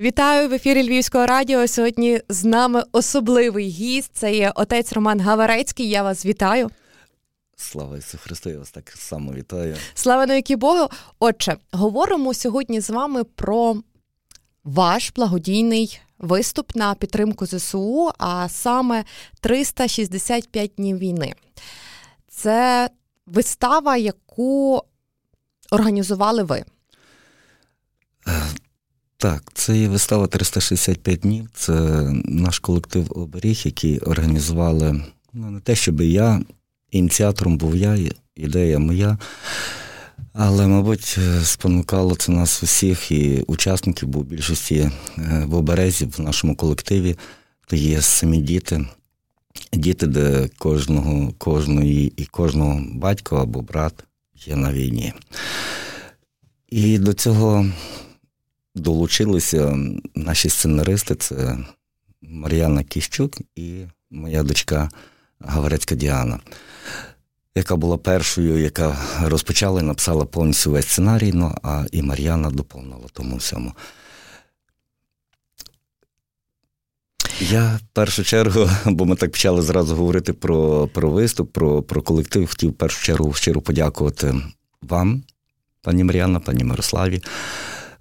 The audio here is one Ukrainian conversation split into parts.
Вітаю в ефірі Львівського радіо. Сьогодні з нами особливий гість. Це є отець Роман Гаварецький. Я вас вітаю. Слава Ісусу Христу, я вас так само вітаю. Слава навіки Богу. Отже, говоримо сьогодні з вами про ваш благодійний виступ на підтримку ЗСУ, а саме 365 днів війни. Це вистава, яку організували ви. Так, це є вистава 365 днів. Це наш колектив оберіг, який організували ну, не те, щоб я, ініціатором був я, ідея моя. Але, мабуть, спонукало це нас усіх і учасників, бо в більшості е, в оберезі в нашому колективі то є самі діти. Діти, де кожного, кожної і кожного батька або брат є на війні. І до цього долучилися наші сценаристи це Мар'яна Кіщук і моя дочка Гаварецька Діана, яка була першою, яка розпочала і написала повністю весь сценарій, ну а і Мар'яна доповнила тому всьому. Я в першу чергу, бо ми так почали зразу говорити про про виступ, про про колектив, хотів в першу чергу щиро подякувати вам, пані Мар'яна, пані Мирославі,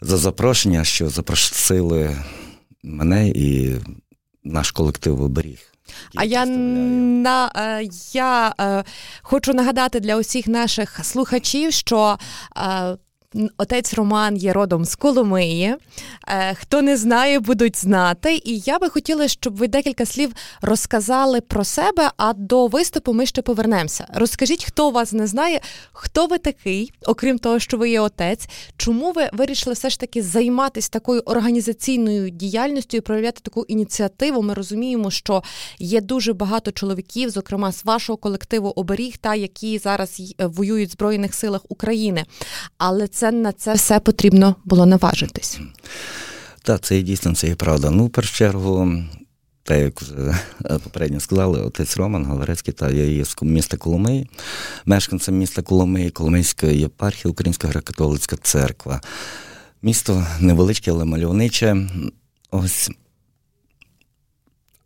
за запрошення, що запросили мене і наш колектив оберіг. А я на е, я е, хочу нагадати для усіх наших слухачів, що е, Отець Роман є родом з Коломиї. Е, хто не знає, будуть знати. І я би хотіла, щоб ви декілька слів розказали про себе, а до виступу ми ще повернемося. Розкажіть, хто вас не знає, хто ви такий, окрім того, що ви є отець, чому ви вирішили все ж таки займатися такою організаційною діяльністю і проявляти таку ініціативу? Ми розуміємо, що є дуже багато чоловіків, зокрема з вашого колективу оберіг, та які зараз воюють в Збройних силах України. Але це на це все потрібно було наважитись. Так, це дійсно це і правда. Ну, в першу чергу, так як вже попередньо сказали, отець Роман Галарецький, та я є з міста Коломиї, мешканцем міста Коломиї, Коломийської єпархії, Українська греко-католицька церква. Місто невеличке, але мальовниче. Ось.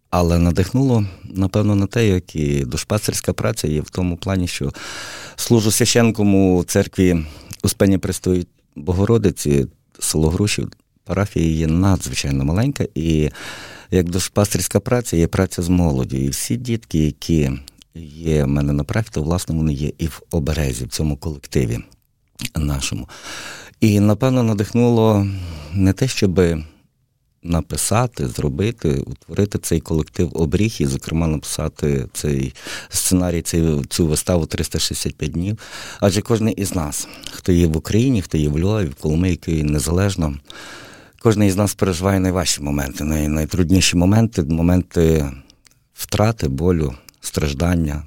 Але надихнуло, напевно, на те, як і душпастерська праця є в тому плані, що служу священком у церкві Успення Престої Богородиці, село Грушів, парафія є надзвичайно маленька, і як душпастерська праця, є праця з молоді. І всі дітки, які є в мене на парафії, то власне вони є і в оберезі, в цьому колективі нашому. І, напевно, надихнуло не те, щоби написати, зробити, утворити цей колектив обріг і, зокрема, написати цей сценарій, цей, цю виставу 365 днів. Адже кожен із нас, хто є в Україні, хто є в Львові, в Коломийки, незалежно, кожен із нас переживає найважчі моменти, най, найтрудніші моменти, моменти втрати, болю, страждання.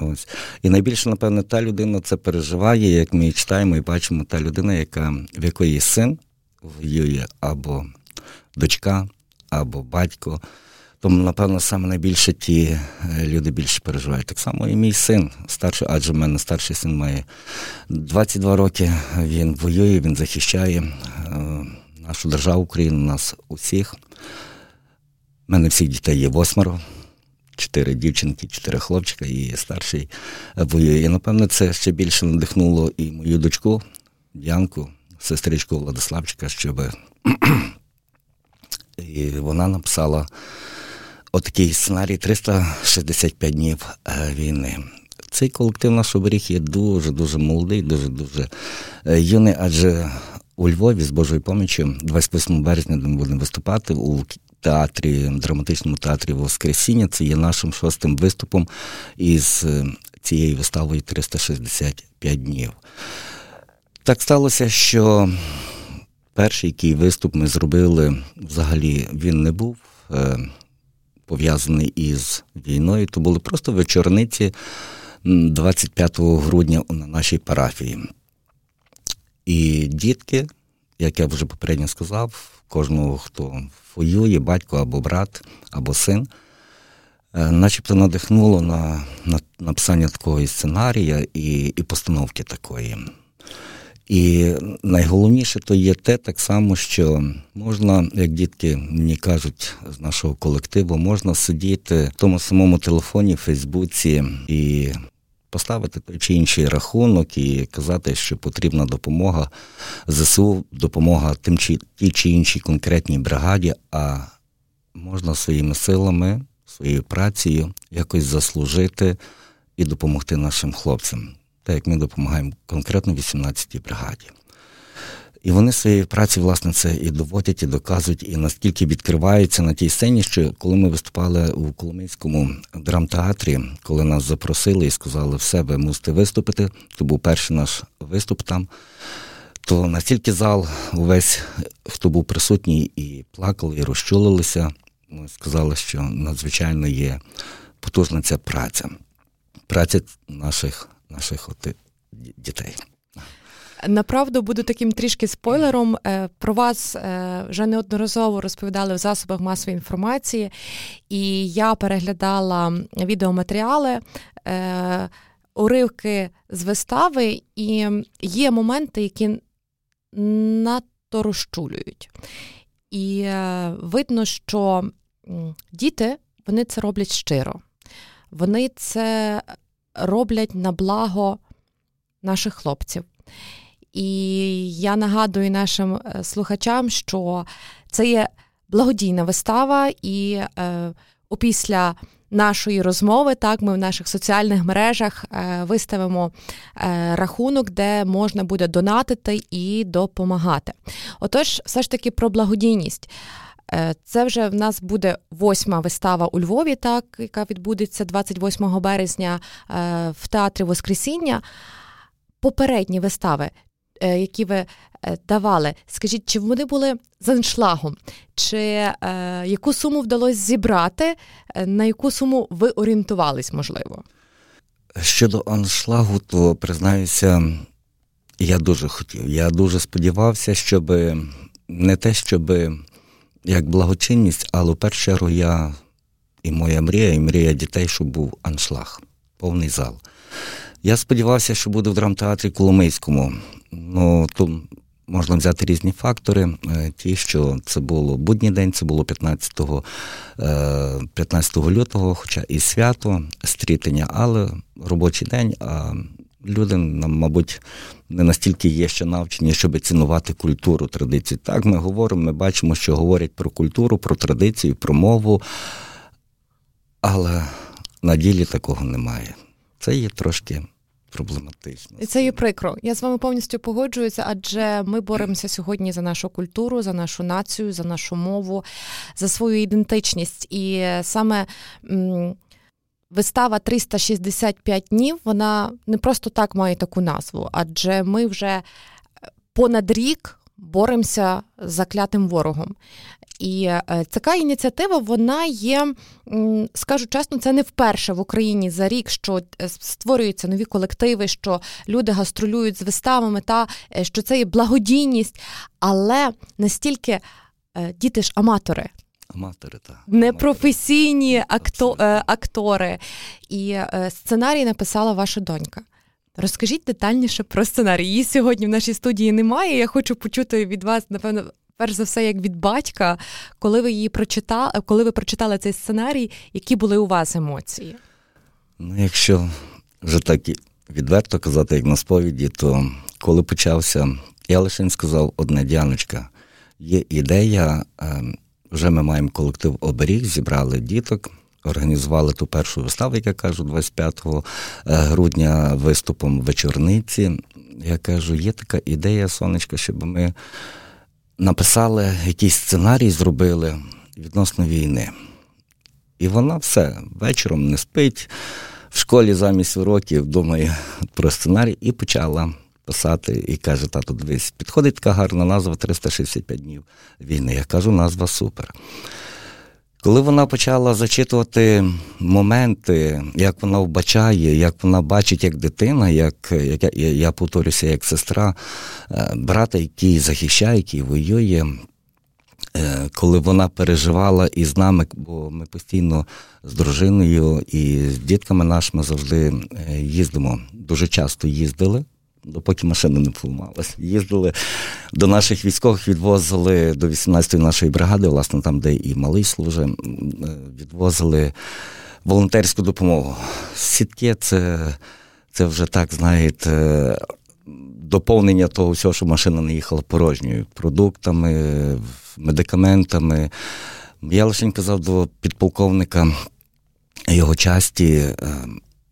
Ось. І найбільше, напевно, та людина це переживає, як ми читаємо і бачимо, та людина, яка, в якої син воює або дочка або батько. Тому, напевно, саме найбільше ті е, люди більше переживають. Так само і мій син старший, адже в мене старший син має 22 роки. Він воює, він захищає е, нашу державу Україну, нас усіх. У мене всіх дітей є восьмеро, чотири дівчинки, чотири хлопчика, і старший воює. І, напевно, це ще більше надихнуло і мою дочку, Янку, сестричку Владиславчика, щоб і вона написала отакий сценарій 365 днів е, війни. Цей колектив наш оберіг є дуже-дуже молодий, дуже-дуже е, юний, адже у Львові з Божою поміччю 28 березня ми будемо виступати у театрі, драматичному театрі Воскресіння. Це є нашим шостим виступом із е, цією виставою 365 днів. Так сталося, що Перший який виступ ми зробили, взагалі він не був е, пов'язаний із війною, то були просто вечорниці 25 грудня на нашій парафії. І дітки, як я вже попередньо сказав, кожного, хто воює, батько або брат, або син, е, начебто надихнуло на на написання такого сценарія і, і постановки такої. І найголовніше то є те, так само, що можна, як дітки мені кажуть з нашого колективу, можна сидіти в тому самому телефоні, Фейсбуці і поставити той чи інший рахунок і казати, що потрібна допомога ЗСУ, допомога тим чи тій чи іншій конкретній бригаді, а можна своїми силами, своєю працею якось заслужити і допомогти нашим хлопцям, так як ми допомагаємо конкретно 18-й бригаді. І вони своєю праці, власне, це і доводять, і доказують, і наскільки відкриваються на тій сцені, що коли ми виступали у Коломийському драмтеатрі, коли нас запросили і сказали, все, ви мусите виступити, це був перший наш виступ там, то настільки зал, увесь, хто був присутній, і плакали, і розчулилися, ми сказали, що надзвичайно є потужна ця праця, праця наших, наших от, дітей. Направду буду таким трішки спойлером. Е, про вас е, вже неодноразово розповідали в засобах масової інформації, і я переглядала відеоматеріали, е, уривки з вистави, і є моменти, які надто розчулюють. І видно, що діти вони це роблять щиро. Вони це роблять на благо наших хлопців. І я нагадую нашим е, слухачам, що це є благодійна вистава, і е, опісля нашої розмови так ми в наших соціальних мережах е, виставимо е, рахунок, де можна буде донатити і допомагати. Отож, все ж таки про благодійність. Е, це вже в нас буде восьма вистава у Львові, так яка відбудеться 28 березня е, в театрі Воскресіння. Попередні вистави Е, які ви давали, скажіть, чи вони були з аншлагом? Чи яку суму вдалося зібрати, на яку суму ви орієнтувались, можливо? Щодо аншлагу, то признаюся, я дуже хотів. Я дуже сподівався, щоб не те, щоб як благочинність, але в першу чергу я і моя мрія, і мрія дітей, щоб був аншлаг, повний зал. Я сподівався, що буде в драмтеатрі Коломийському. Ну тут можна взяти різні фактори. Е, ті, що це було будній день, це було 15 15 е, лютого, хоча і свято, стрітення, але робочий день. Люди, мабуть, не настільки є ще навчені, щоб цінувати культуру традиції. Так, ми говоримо, ми бачимо, що говорять про культуру, про традицію, про мову, але на ділі такого немає. Це є трошки проблематично. І це є прикро. Я з вами повністю погоджуюся, адже ми боремося сьогодні за нашу культуру, за нашу націю, за нашу мову, за свою ідентичність. І саме. Вистава 365 днів, вона не просто так має таку назву, адже ми вже понад рік боремося з заклятим ворогом. І е, така ініціатива вона є, скажу чесно, це не вперше в Україні за рік, що е, створюються нові колективи, що люди гастролюють з виставами, та е, що це є благодійність, але настільки діти ж аматори. Аматори, так. непрофесійні акто, актори. І сценарій написала ваша донька. Розкажіть детальніше про сценарій. Її сьогодні в нашій студії немає. Я хочу почути від вас, напевно, перш за все, як від батька, коли ви її прочитали, коли ви прочитали цей сценарій, які були у вас емоції? Ну, якщо вже так відверто казати, як на сповіді, то коли почався, я лише сказав одне Діаночка, є ідея, ем, вже ми маємо колектив оберіг, зібрали діток. Організували ту першу виставу, як я кажу, 25 е, грудня виступом вечорниці. Я кажу, є така ідея, сонечко, щоб ми написали якийсь сценарій, зробили відносно війни. І вона все вечором не спить, в школі замість уроків думає про сценарій і почала писати. І каже: тату, дивись, підходить така гарна назва 365 днів війни. Я кажу, назва супер. Коли вона почала зачитувати моменти, як вона вбачає, як вона бачить як дитина, як, як я, я повторюся, як сестра е, брата, який захищає, який воює, е, коли вона переживала із нами, бо ми постійно з дружиною і з дітками нашими завжди е, їздимо, дуже часто їздили допоки машина не поламалась. Їздили до наших військових, відвозили до 18-ї нашої бригади, власне, там, де і малий служить, відвозили волонтерську допомогу. Сітки це, це вже так, знаєте, доповнення того всього, що машина не їхала порожньою, продуктами, медикаментами. Я лише казав до підполковника його часті е,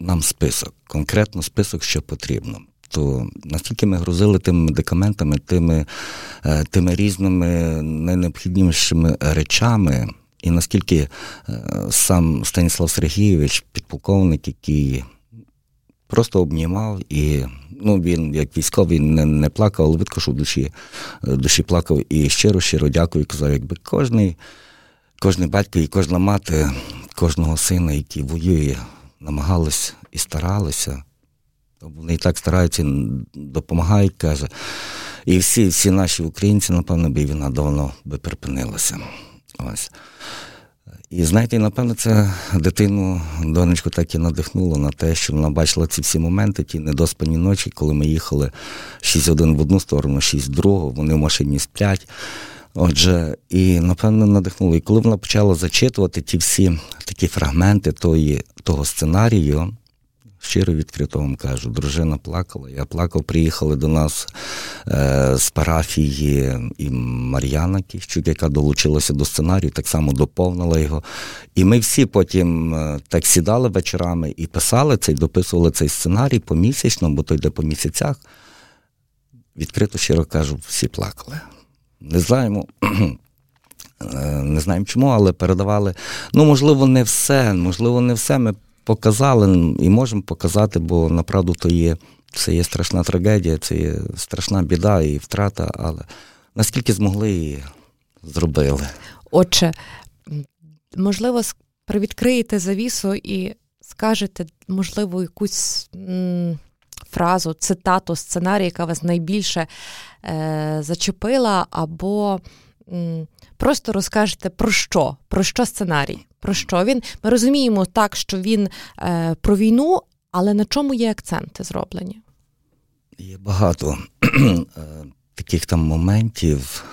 нам список, конкретно список, що потрібно. То наскільки ми грузили тими медикаментами, тими е, тими різними найнеобхіднішими речами, і наскільки е, сам Станіслав Сергійович, підполковник, який просто обнімав, і ну, він, як військовий, не не плакав, але видко, що в душі душі плакав і щиро-щиро дякую. Казав, якби кожний, кожний батько і кожна мати кожного сина, який воює, намагалися і старалися. Вони і так стараються, допомагають, каже. І всі всі наші українці, напевно, би війна давно би припинилася. Ось. І знаєте, напевно, це дитину, донечку, так і надихнуло на те, що вона бачила ці всі моменти, ті недоспані ночі, коли ми їхали 6 годин в одну сторону, 6 в другу, вони в машині сплять. Отже, і напевно надихнуло. І коли вона почала зачитувати ті всі такі фрагменти тої, того сценарію, щиро відкрито вам кажу, дружина плакала, я плакав, приїхали до нас е, з парафії і Мар'яна Кіщук, яка долучилася до сценарію, так само доповнила його. І ми всі потім е, так сідали вечорами і писали цей, дописували цей сценарій помісячно, бо то йде по місяцях. Відкрито щиро кажу, всі плакали. Не знаємо. Е, не знаємо чому, але передавали. Ну, можливо, не все. Можливо, не все ми показали і можемо показати, бо направду то є це є страшна трагедія, це є страшна біда і втрата, але наскільки змогли і зробили. Отже, можливо, привідкриєте завісу і скажете, можливо, якусь фразу, цитату, сценарій, яка вас найбільше е- зачепила, або просто розкажете про що, про що сценарій. Про що він? Ми розуміємо так, що він е, про війну, але на чому є акценти зроблені? Є багато е, таких там моментів,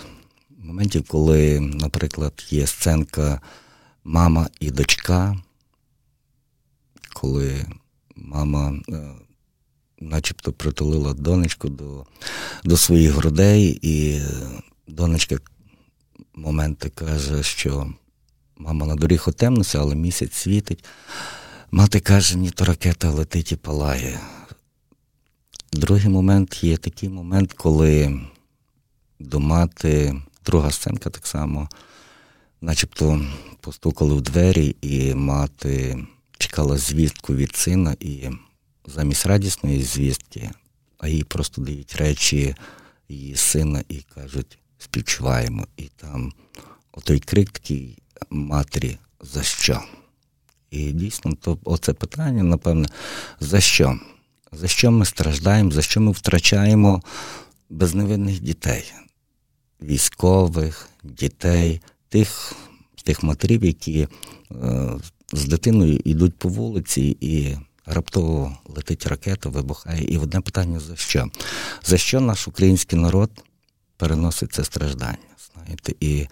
моментів, коли, наприклад, є сценка мама і дочка, коли мама е, начебто притулила донечку до до своїх грудей, і донечка моменти каже, що Мама на доріг темнося, але місяць світить. Мати каже, ні, то ракета летить і палає. Другий момент є такий момент, коли до мати, друга сценка так само, начебто постукали в двері, і мати чекала звістку від сина, і замість радісної звістки, а їй просто дають речі її сина і кажуть, співчуваємо. І там отой крик такий матері за що? І дійсно, то оце питання, напевне, за що? За що ми страждаємо, за що ми втрачаємо безневинних дітей, військових, дітей, тих тих матерів, які е, з дитиною йдуть по вулиці і раптово летить ракета, вибухає. І одне питання: за що? За що наш український народ переносить це страждання? Знаєте, і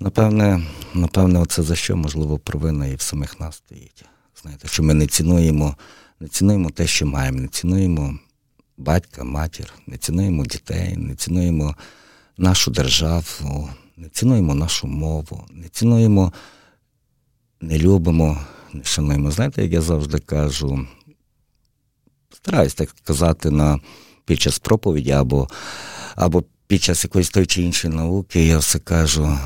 Напевне, напевне, оце за що, можливо, провина і в самих нас стоїть. Знаєте, що ми не цінуємо, не цінуємо те, що маємо, не цінуємо батька, матір, не цінуємо дітей, не цінуємо нашу державу, не цінуємо нашу мову, не цінуємо, не любимо, не шануємо. Знаєте, як я завжди кажу, стараюсь так казати на під час проповіді або, або під час якоїсь той чи іншої науки, я все кажу.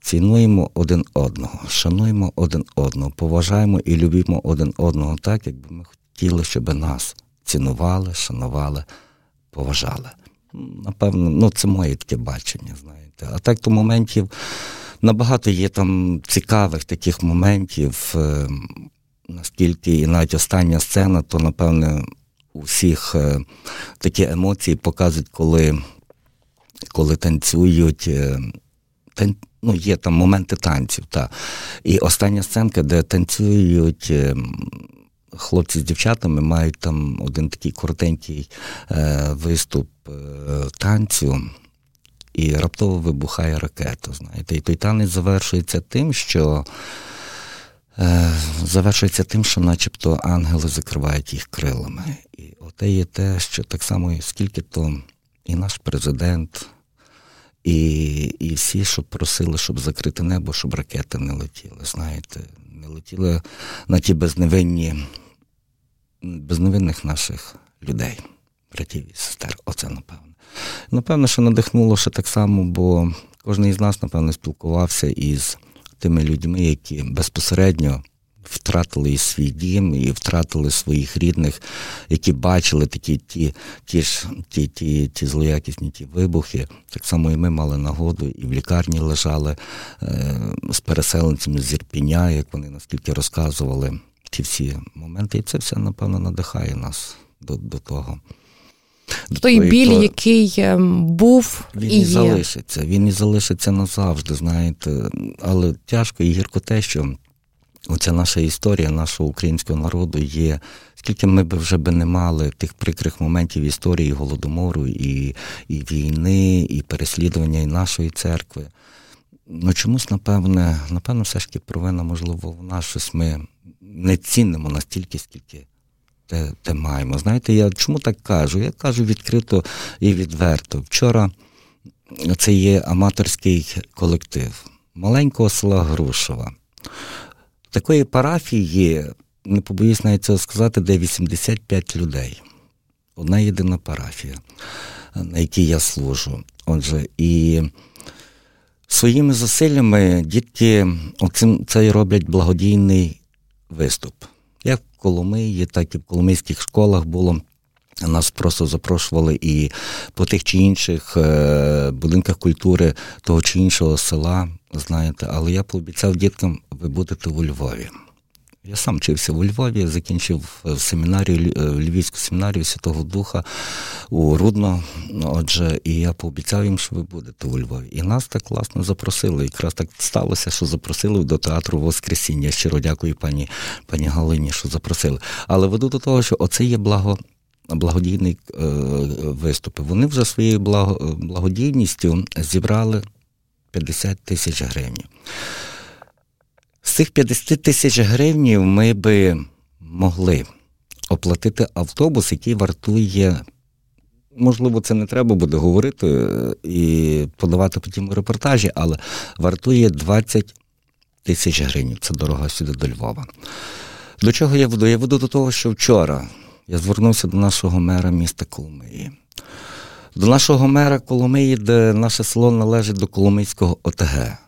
Цінуємо один одного, шануємо один одного, поважаємо і любимо один одного так, якби ми хотіли, щоб нас цінували, шанували, поважали. Напевно, ну це моє таке бачення, знаєте. А так то моментів набагато є там цікавих таких моментів, е, наскільки і навіть остання сцена, то, напевне, у всіх е, такі емоції показують, коли коли танцюють. Е, ну, є там моменти танців. Та. І остання сценка, де танцюють ем, хлопці з дівчатами мають там один такий коротенький е, виступ е, танцю. І раптово вибухає ракета. знаєте. І той танець завершується тим, що е, завершується тим, що начебто ангели закривають їх крилами. І оте є те, що так само, скільки то і наш президент, і і всі, щоб просили, щоб закрити небо, щоб ракети не летіли. Знаєте, не летіли на ті безневинні, безневинних наших людей, братів і сестер. Оце напевно. Напевно, що надихнуло ще так само, бо кожен із нас, напевно, спілкувався із тими людьми, які безпосередньо втратили і свій дім, і втратили своїх рідних, які бачили такі ті ті ж ті, ті, ті злоякісні ті вибухи. Так само і ми мали нагоду, і в лікарні лежали е, з переселенцями з Ірпіня, як вони наскільки розказували ті всі моменти. І це все, напевно, надихає нас до, до того. Той біль, то... який ем, був він і, і залишиться, він і залишиться назавжди, знаєте. Але тяжко і гірко те, що оця наша історія нашого українського народу є. Скільки ми б вже би не мали тих прикрих моментів історії голодомору, і і війни, і переслідування і нашої церкви. Ну чомусь, напевне, напевно, все ж таки провина, можливо, в нас щось ми не цінимо настільки, скільки те, те маємо. Знаєте, я чому так кажу? Я кажу відкрито і відверто. Вчора це є аматорський колектив маленького села Грушова. Такої парафії не побоюсь навіть цього сказати, де 85 людей. Одна єдина парафія, на якій я служу. Отже, і своїми зусиллями дітки оцим це роблять благодійний виступ. Як в Коломиї, так і в Коломийських школах було. Нас просто запрошували і по тих чи інших е, будинках культури того чи іншого села, знаєте, але я пообіцяв діткам, ви будете у Львові. Я сам вчився у Львові, закінчив семінарію е, Львівську семінарію Святого Духа у Рудно. Отже, і я пообіцяв їм, що ви будете у Львові. І нас так класно запросили. Якраз так сталося, що запросили до театру Воскресіння. Щиро дякую пані пані Галині, що запросили. Але веду до того, що оце є благо. Благодійний е, виступи. Вони вже своєю благо, благодійністю зібрали 50 тисяч гривень. З цих 50 тисяч гривень ми би могли оплатити автобус, який вартує. Можливо, це не треба буде говорити е, і подавати потім у репортажі, але вартує 20 тисяч гривень. Це дорога сюди до Львова. До чого я веду? Я веду до того, що вчора я звернувся до нашого мера міста Коломиї. До нашого мера Коломиї, де наше село належить до Коломийського ОТГ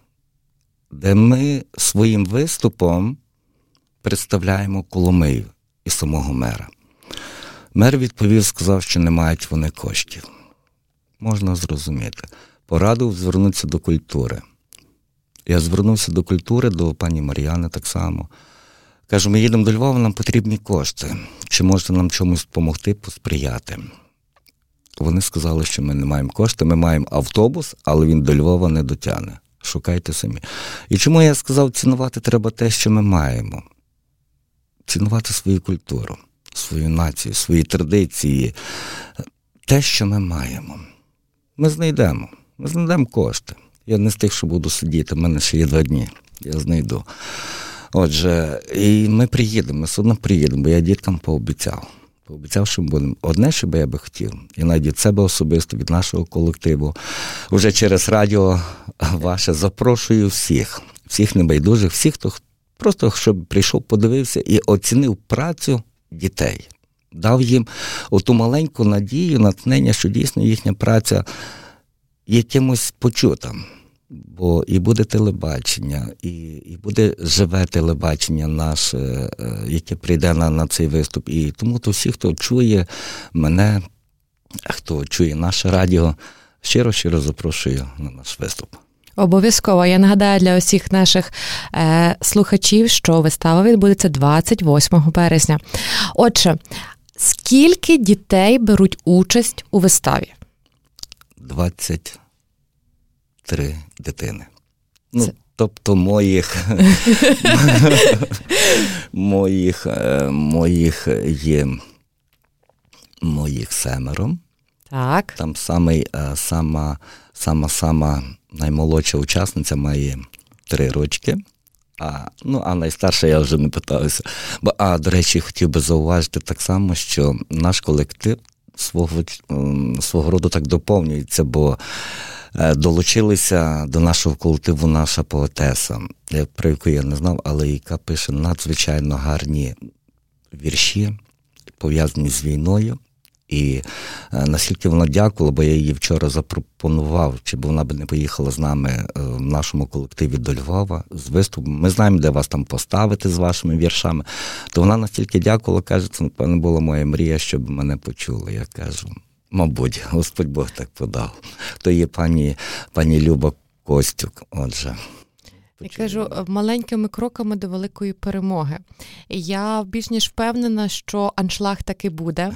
де ми своїм виступом представляємо Коломию і самого мера. Мер відповів, сказав, що не мають вони коштів. Можна зрозуміти. Порадив звернутися до культури. Я звернувся до культури, до пані Мар'яни так само. Кажу, ми їдемо до Львова, нам потрібні кошти. Чи можете нам чомусь допомогти, посприяти? Вони сказали, що ми не маємо кошти, ми маємо автобус, але він до Львова не дотягне шукайте самі. І чому я сказав, цінувати треба те, що ми маємо? Цінувати свою культуру, свою націю, свої традиції, те, що ми маємо. Ми знайдемо. Ми знайдемо кошти. Я не з тих, що буду сидіти, в мене ще є два дні. Я знайду. Отже, і ми приїдемо, ми все одно приїдемо, бо я діткам пообіцяв. Пообіцяв, що ми будемо. Одне, що би я би хотів, і навіть від себе особисто, від нашого колективу, вже через радіо ваше запрошую всіх, всіх небайдужих, всіх, хто просто щоб прийшов, подивився і оцінив працю дітей, дав їм оту маленьку надію, натхнення, що дійсно їхня праця є кимось почутим. Бо і буде телебачення, і і буде живе телебачення наше, е, яке прийде на на цей виступ. І тому то всі, хто чує мене, хто чує наше радіо, щиро щиро запрошую на наш виступ. Обов'язково я нагадаю для усіх наших е, слухачів, що вистава відбудеться 28 березня. Отже, скільки дітей беруть участь у виставі? 20 три дитини. Ну, Це... Тобто моїх моїх, е, моїх є моїх семеро. Так. Там самий, е, сама, сама сама наймолодша учасниця має три рочки. А ну, а найстарша я вже не питаюся. Бо, А, до речі, хотів би зауважити так само, що наш колектив свого свого роду так доповнюється, бо долучилися до нашого колективу наша поетеса, про яку я не знав, але яка пише надзвичайно гарні вірші, пов'язані з війною. І е, наскільки вона дякувала, бо я її вчора запропонував, чи б вона б не поїхала з нами е, в нашому колективі до Львова з виступом. Ми знаємо, де вас там поставити з вашими віршами. То вона настільки дякувала, каже, це, напевно, була моя мрія, щоб мене почули. Я кажу, мабуть, Господь Бог так подав. То є пані, пані Люба Костюк. Отже. Я кажу маленькими кроками до великої перемоги. Я більш ніж впевнена, що аншлаг таки буде.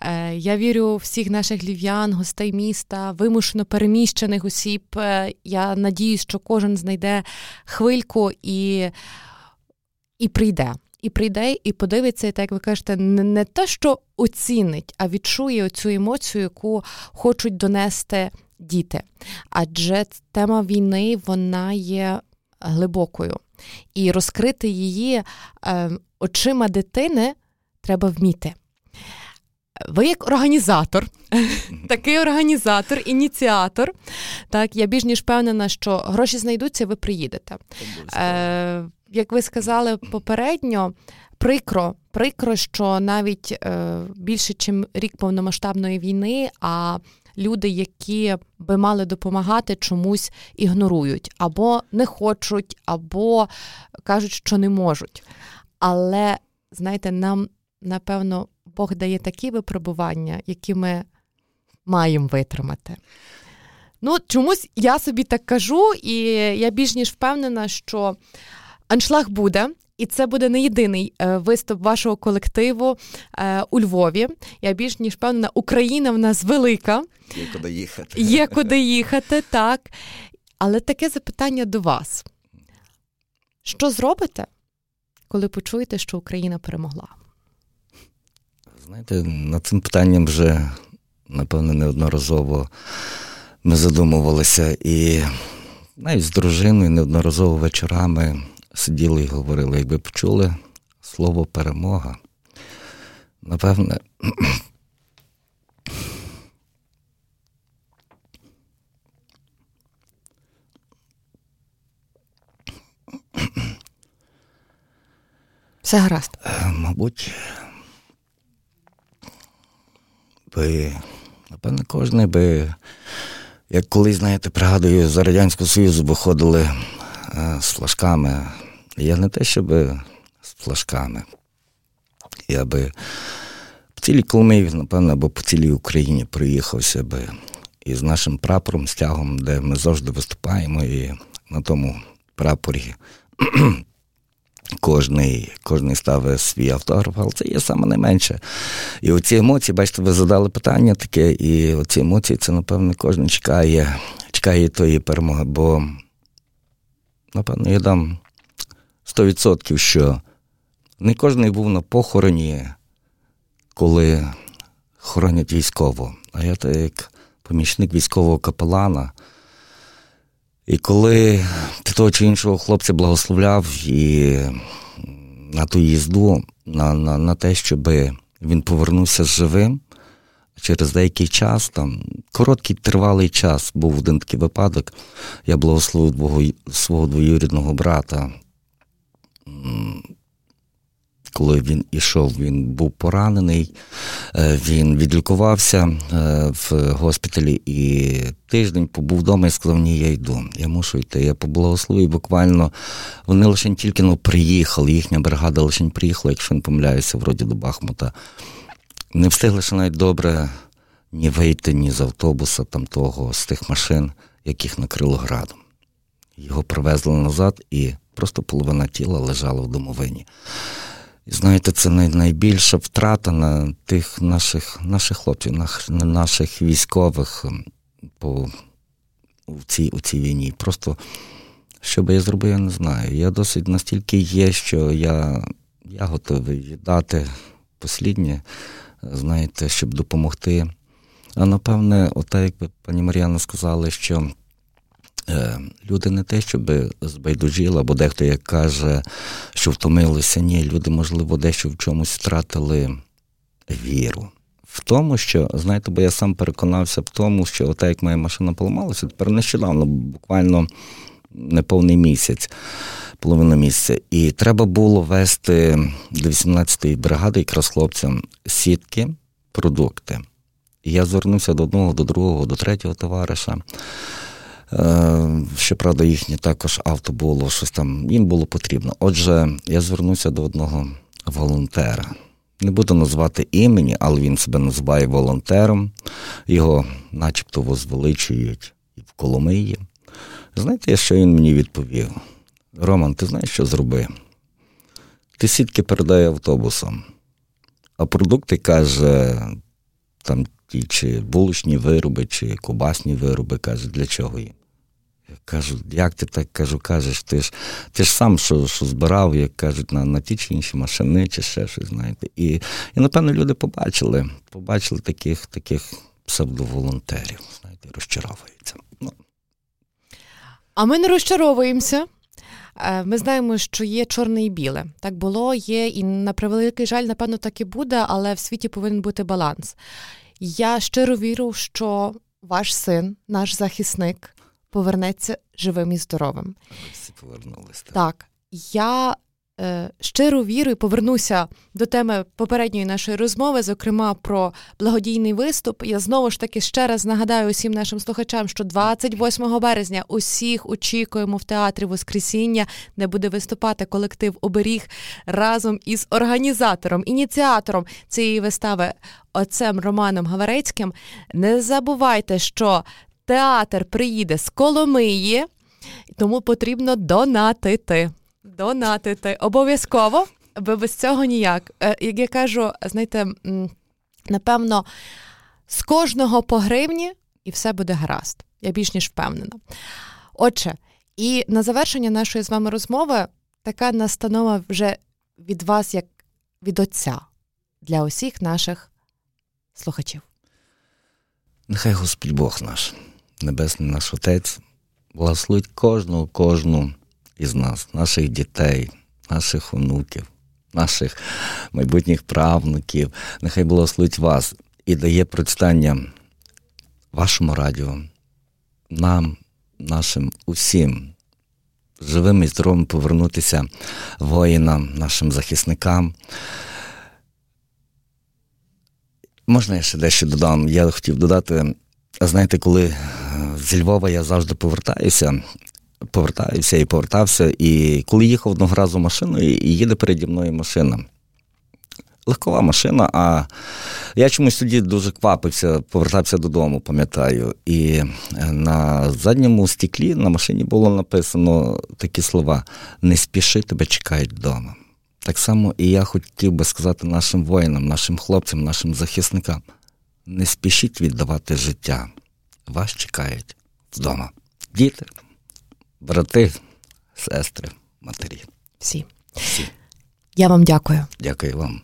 Е, я вірю всіх наших львів'ян, гостей міста, вимушено переміщених осіб. Е, я надіюсь, що кожен знайде хвильку і, і прийде. І прийде, і подивиться, і так як ви кажете, не, те, що оцінить, а відчує цю емоцію, яку хочуть донести діти. Адже тема війни вона є глибокою. І розкрити її е, очима дитини треба вміти. Ви як організатор, такий організатор, ініціатор. Так, я більш ніж впевнена, що гроші знайдуться, ви приїдете. Е, Як ви сказали попередньо, прикро, прикро, що навіть е, більше, ніж рік повномасштабної війни, а люди, які би мали допомагати, чомусь ігнорують або не хочуть, або кажуть, що не можуть. Але знаєте, нам напевно Бог дає такі випробування, які ми маємо витримати. Ну, чомусь я собі так кажу, і я більш ніж впевнена, що аншлаг буде. І це буде не єдиний е, виступ вашого колективу е, у Львові. Я більш ніж впевнена, Україна в нас велика. Є куди їхати. Є куди їхати, так. Але таке запитання до вас: що зробите, коли почуєте, що Україна перемогла? Знаєте, над цим питанням вже, напевно, неодноразово ми задумувалися і навіть з дружиною неодноразово вечорами сиділи і говорили, якби почули слово перемога. Напевне. Все гаразд. Мабуть, би, напевно, кожен би, як колись, знаєте, пригадую, за Радянського Союзу виходили е, з флажками. Я не те, щоб з флажками. Я би по цілій Коломиї, напевно, або по цілій Україні проїхався би із нашим прапором, стягом, де ми завжди виступаємо, і на тому прапорі Кожний кожний ставить свій автограф, але це є саме найменше. І оці емоції, бачите, ви задали питання таке, і оці емоції, це, напевно, кожен чекає чекає тої перемоги. Бо, напевно, я дам 100%, що не кожен був на похороні, коли хоронять військово. А я так як помічник військового капелана. І коли ти того чи іншого хлопця благословляв і на ту їзду, на на, на те, щоб він повернувся живим, через деякий час, там, короткий тривалий час, був один такий випадок, я благословив свого двоюрідного брата коли він ішов, він був поранений, е, він відлікувався е, в госпіталі і тиждень побув вдома і сказав, ні, я йду, я мушу йти. Я поблагословив буквально. Вони лише тільки ну, приїхали, їхня бригада лише приїхала, якщо не помиляюся, вроді до Бахмута. Не встигли ще навіть добре ні вийти, ні з автобуса, там того, з тих машин, яких накрило градом. Його привезли назад, і просто половина тіла лежала в домовині. І знаєте, це найбільша втрата на тих наших наших хлопців, на наших військових ем, по, у, цій, у цій війні. Просто Що би я зробив, я не знаю. Я досить настільки є, що я я готовий віддати посліднє, знаєте, щоб допомогти. А напевне, ота, як пані Мар'яна сказали, що люди не те, щоб збайдужіли, або дехто як каже, що втомилися. Ні, люди, можливо, дещо в чомусь втратили віру. В тому, що, знаєте, бо я сам переконався в тому, що ота, як моя машина поламалася, тепер нещодавно, буквально неповний місяць, половина місяця. І треба було вести до 18-ї бригади якраз хлопцям сітки, продукти. І я звернувся до одного, до другого, до третього товариша. Е, щоправда, їхнє також авто було, щось там їм було потрібно. Отже, я звернувся до одного волонтера. Не буду назвати імені, але він себе називає волонтером. Його начебто возвеличують і в Коломиї. Знаєте, що він мені відповів? Роман, ти знаєш, що зроби? Ти сітки передай автобусом, а продукти каже, там ті чи булочні вироби, чи кубасні вироби, каже, для чого їм? Кажу, як ти так кажу, кажеш, ти ж ти ж сам що що збирав, як кажуть, на на ті чи інші машини, чи ще щось, знаєте. І, і напевно, люди побачили, побачили таких таких псевдоволонтерів, знаєте, розчаровуються. Ну. А ми не розчаровуємося. Е, ми знаємо, що є чорне і біле. Так було, є, і на превеликий жаль, напевно, так і буде, але в світі повинен бути баланс. Я щиро вірю, що ваш син, наш захисник, повернеться живим і здоровим. Всі повернулися. Так. так. Я Е, щиру віру і повернуся до теми попередньої нашої розмови, зокрема про благодійний виступ. Я знову ж таки ще раз нагадаю усім нашим слухачам, що 28 березня усіх очікуємо в театрі Воскресіння, де буде виступати колектив Оберіг разом із організатором, ініціатором цієї вистави, отцем Романом Гаварецьким. Не забувайте, що театр приїде з Коломиї, тому потрібно донатити. Донатити. Обов'язково, бо без цього ніяк. Е, як я кажу, знаєте, напевно, з кожного по гривні і все буде гаразд. Я більш ніж впевнена. Отже, і на завершення нашої з вами розмови така настанова вже від вас, як від отця, для усіх наших слухачів. Нехай Господь Бог наш, Небесний наш Отець, благословить кожну, кожну із нас, наших дітей, наших онуків, наших майбутніх правнуків. Нехай благословить вас і дає процвітання вашому радіо, нам, нашим усім. Живим і здоровим повернутися воїнам, нашим захисникам. Можна я ще дещо додам? Я хотів додати, знаєте, коли зі Львова я завжди повертаюся, повертаюся і повертався. І коли їхав одного разу машиною, і їде переді мною машина. Легкова машина, а я чомусь тоді дуже квапився, повертався додому, пам'ятаю. І е, на задньому стеклі на машині було написано такі слова: не спіши, тебе чекають вдома. Так само і я хотів би сказати нашим воїнам, нашим хлопцям, нашим захисникам: не спішіть віддавати життя. Вас чекають вдома. Діти, брати, сестри, матері. Всі. Всі. Я вам дякую. Дякую вам.